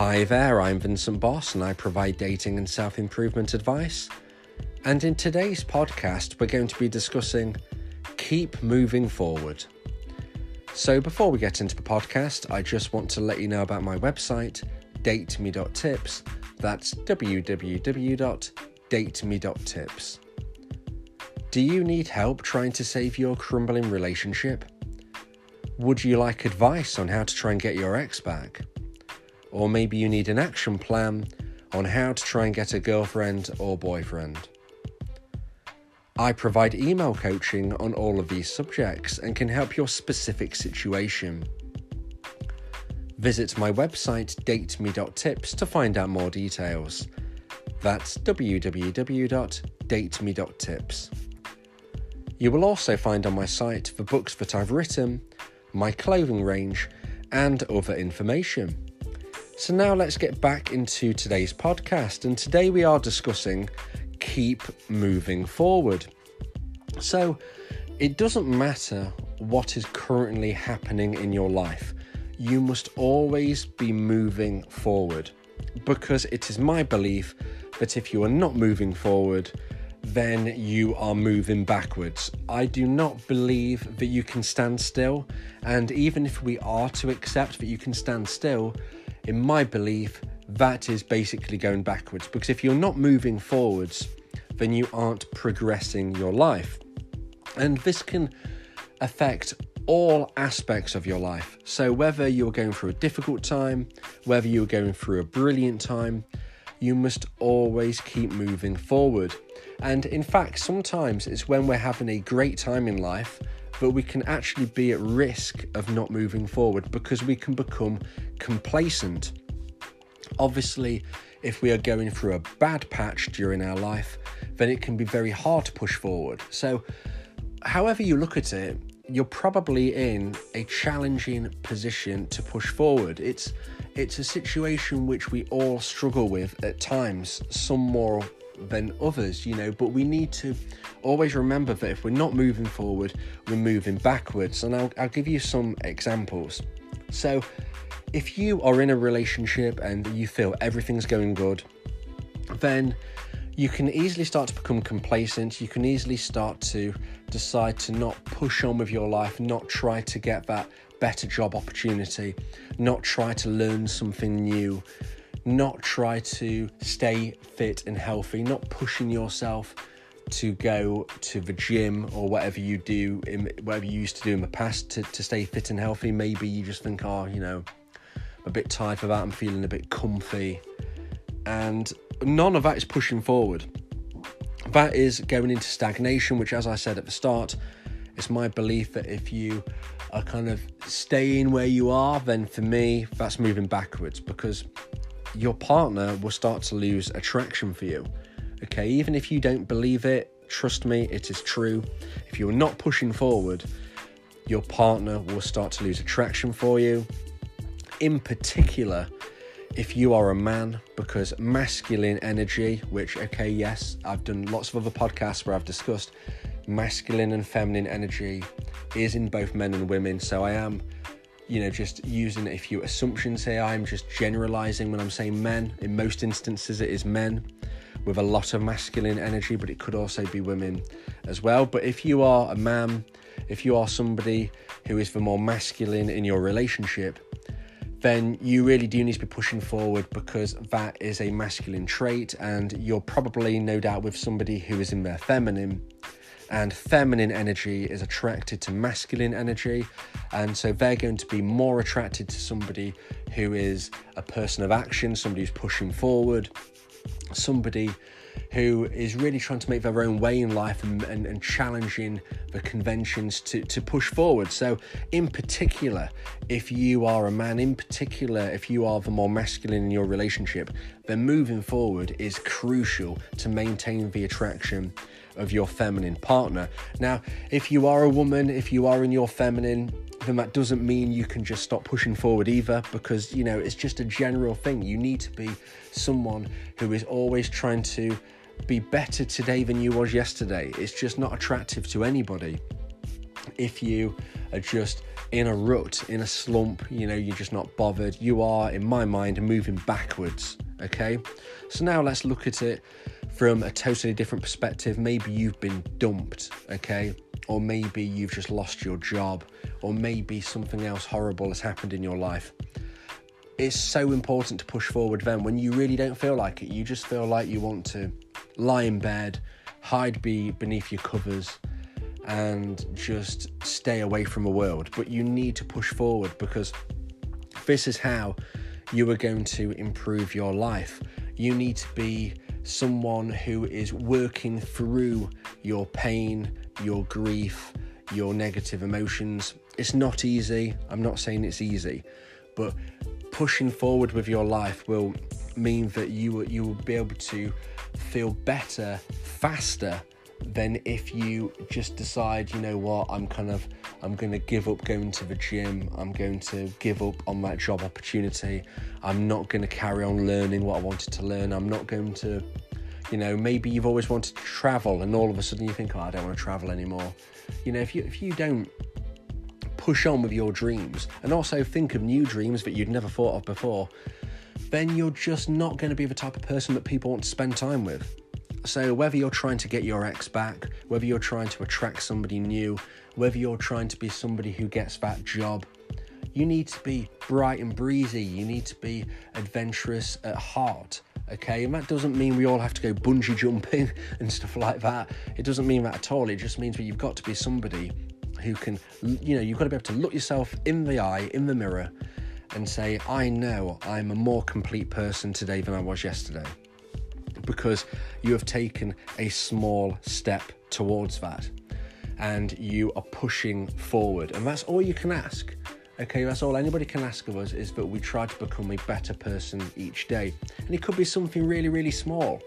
Hi there, I'm Vincent Boss and I provide dating and self improvement advice. And in today's podcast, we're going to be discussing keep moving forward. So, before we get into the podcast, I just want to let you know about my website, dateme.tips. That's www.dateme.tips. Do you need help trying to save your crumbling relationship? Would you like advice on how to try and get your ex back? Or maybe you need an action plan on how to try and get a girlfriend or boyfriend. I provide email coaching on all of these subjects and can help your specific situation. Visit my website dateme.tips to find out more details. That's www.dateme.tips. You will also find on my site the books that I've written, my clothing range, and other information. So now let's get back into today's podcast, and today we are discussing keep moving forward. So it doesn't matter what is currently happening in your life, you must always be moving forward because it is my belief that if you are not moving forward, then you are moving backwards. I do not believe that you can stand still, and even if we are to accept that you can stand still, in my belief, that is basically going backwards because if you're not moving forwards, then you aren't progressing your life. And this can affect all aspects of your life. So, whether you're going through a difficult time, whether you're going through a brilliant time, you must always keep moving forward. And in fact, sometimes it's when we're having a great time in life but we can actually be at risk of not moving forward because we can become complacent. Obviously, if we are going through a bad patch during our life, then it can be very hard to push forward. So, however you look at it, you're probably in a challenging position to push forward. It's it's a situation which we all struggle with at times, some more than others, you know, but we need to always remember that if we're not moving forward, we're moving backwards. And I'll, I'll give you some examples. So, if you are in a relationship and you feel everything's going good, then you can easily start to become complacent. You can easily start to decide to not push on with your life, not try to get that better job opportunity, not try to learn something new, not try to stay fit and healthy, not pushing yourself to go to the gym or whatever you do in whatever you used to do in the past to, to stay fit and healthy. Maybe you just think oh you know I'm a bit tired for that. I'm feeling a bit comfy. And none of that is pushing forward. That is going into stagnation which as i said at the start it's my belief that if you are kind of staying where you are then for me that's moving backwards because your partner will start to lose attraction for you Okay, even if you don't believe it, trust me, it is true. If you're not pushing forward, your partner will start to lose attraction for you. In particular, if you are a man, because masculine energy, which, okay, yes, I've done lots of other podcasts where I've discussed masculine and feminine energy is in both men and women. So I am, you know, just using a few assumptions here. I'm just generalizing when I'm saying men. In most instances, it is men with a lot of masculine energy, but it could also be women as well. But if you are a man, if you are somebody who is the more masculine in your relationship, then you really do need to be pushing forward because that is a masculine trait, and you're probably no doubt with somebody who is in their feminine. And feminine energy is attracted to masculine energy, and so they're going to be more attracted to somebody who is a person of action, somebody who's pushing forward, somebody who is really trying to make their own way in life and, and, and, challenging the conventions to, to push forward. So, in particular, if you are a man, in particular, if you are the more masculine in your relationship, then moving forward is crucial to maintain the attraction of your feminine partner. Now, if you are a woman, if you are in your feminine, then that doesn't mean you can just stop pushing forward either because you know it's just a general thing you need to be someone who is always trying to be better today than you was yesterday it's just not attractive to anybody if you are just in a rut, in a slump, you know, you're just not bothered. You are, in my mind, moving backwards. Okay, so now let's look at it from a totally different perspective. Maybe you've been dumped, okay, or maybe you've just lost your job, or maybe something else horrible has happened in your life. It's so important to push forward then when you really don't feel like it. You just feel like you want to lie in bed, hide be beneath your covers, and just stay away from the world. But you need to push forward because this is how you are going to improve your life. You need to be someone who is working through your pain, your grief, your negative emotions. It's not easy. I'm not saying it's easy, but pushing forward with your life will mean that you will, you will be able to feel better faster than if you just decide, you know what, I'm kind of I'm going to give up going to the gym. I'm going to give up on that job opportunity. I'm not going to carry on learning what I wanted to learn. I'm not going to, you know, maybe you've always wanted to travel and all of a sudden you think, oh, I don't want to travel anymore. You know, if you if you don't push on with your dreams and also think of new dreams that you'd never thought of before, then you're just not going to be the type of person that people want to spend time with. So, whether you're trying to get your ex back, whether you're trying to attract somebody new, whether you're trying to be somebody who gets that job, you need to be bright and breezy. You need to be adventurous at heart. Okay, and that doesn't mean we all have to go bungee jumping and stuff like that. It doesn't mean that at all. It just means that you've got to be somebody who can, you know, you've got to be able to look yourself in the eye, in the mirror, and say, I know I'm a more complete person today than I was yesterday. Because you have taken a small step towards that and you are pushing forward. And that's all you can ask. Okay, that's all anybody can ask of us is that we try to become a better person each day. And it could be something really, really small.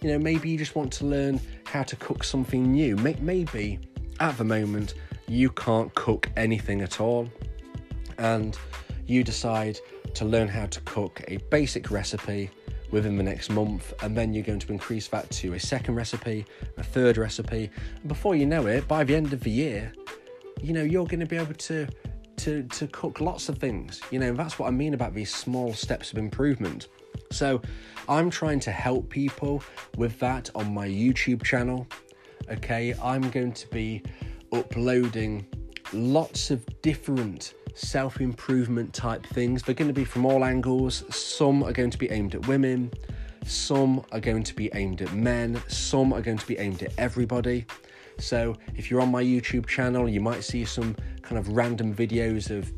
You know, maybe you just want to learn how to cook something new. Maybe at the moment you can't cook anything at all. And you decide to learn how to cook a basic recipe within the next month, and then you're going to increase that to a second recipe, a third recipe. And before you know it, by the end of the year, you know, you're going to be able to to to cook lots of things. You know, that's what I mean about these small steps of improvement. So, I'm trying to help people with that on my YouTube channel. Okay, I'm going to be uploading lots of different self improvement type things. They're going to be from all angles. Some are going to be aimed at women, some are going to be aimed at men, some are going to be aimed at everybody. So, if you're on my YouTube channel, you might see some kind of random videos of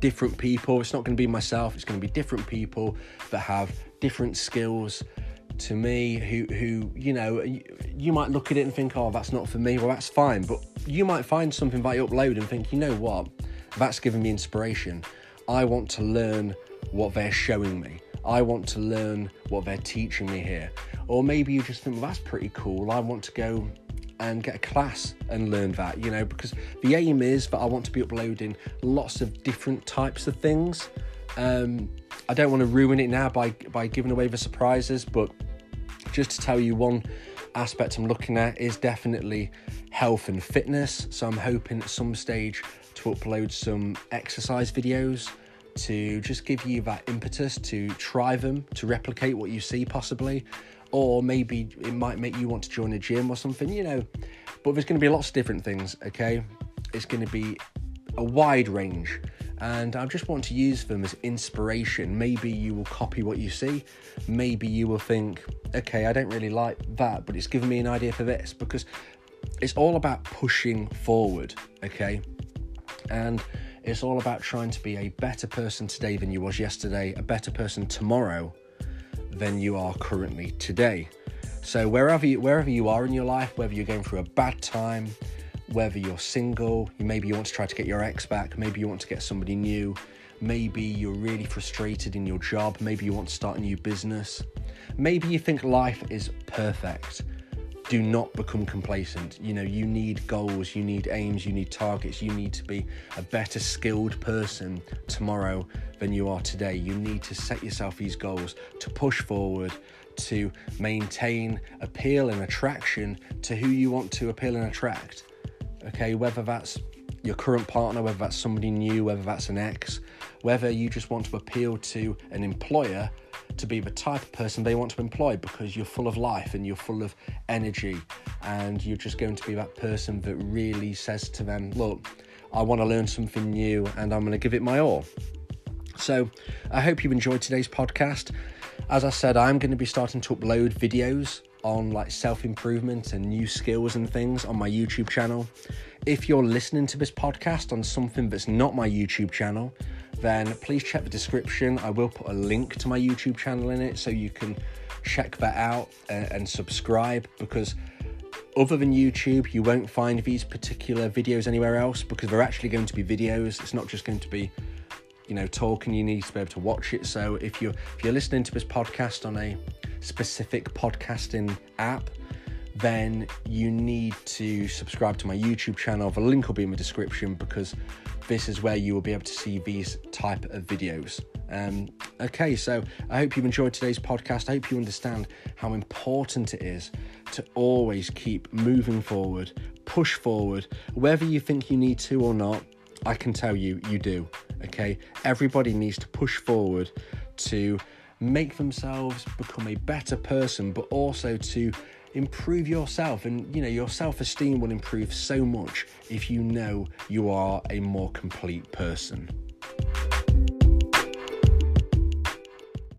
different people. It's not going to be myself, it's going to be different people that have different skills to me who who you know you might look at it and think oh that's not for me well that's fine but you might find something that you upload and think you know what that's given me inspiration. I want to learn what they're showing me. I want to learn what they're teaching me here. Or maybe you just think, well, that's pretty cool. I want to go and get a class and learn that, you know, because the aim is that I want to be uploading lots of different types of things. Um, I don't want to ruin it now by by giving away the surprises, but just to tell you one aspect I'm looking at is definitely health and fitness. So I'm hoping at some stage to upload some exercise videos to just give you that impetus to try them, to replicate what you see possibly, or maybe it might make you want to join a gym or something, you know. But there's going to be lots of different things, okay? It's going to be a wide range, and I just want to use them as inspiration. Maybe you will copy what you see, maybe you will think, okay, I don't really like that, but it's given me an idea for this because it's all about pushing forward, okay? And it's all about trying to be a better person today than you was yesterday, a better person tomorrow than you are currently today. So wherever you, wherever you are in your life, whether you're going through a bad time, whether you're single, maybe you want to try to get your ex back, maybe you want to get somebody new, maybe you're really frustrated in your job, maybe you want to start a new business, maybe you think life is perfect do not become complacent. You know, you need goals, you need aims, you need targets, you need to be a better skilled person tomorrow than you are today. You need to set yourself these goals to push forward, to maintain appeal and attraction to who you want to appeal and attract. Okay, whether that's your current partner, whether that's somebody new, whether that's an ex, whether you just want to appeal to an employer to be the type of person they want to employ because you're full of life and you're full of energy and you're just going to be that person that really says to them, Look, I want to learn something new and I'm going to give it my all. So I hope you enjoyed today's podcast. As I said, I'm going to be starting to upload videos on like self improvement and new skills and things on my YouTube channel. If you're listening to this podcast on something that's not my YouTube channel, then please check the description. I will put a link to my YouTube channel in it so you can check that out and, and subscribe because other than YouTube, you won't find these particular videos anywhere else because they're actually going to be videos. It's not just going to be, you know, talking. You need to be able to watch it. So if you're if you're listening to this podcast on a specific podcasting app, then you need to subscribe to my YouTube channel. The link will be in the description because this is where you will be able to see these type of videos. Um, okay, so I hope you've enjoyed today's podcast. I hope you understand how important it is to always keep moving forward, push forward, whether you think you need to or not. I can tell you, you do. Okay, everybody needs to push forward to make themselves become a better person, but also to improve yourself and you know your self-esteem will improve so much if you know you are a more complete person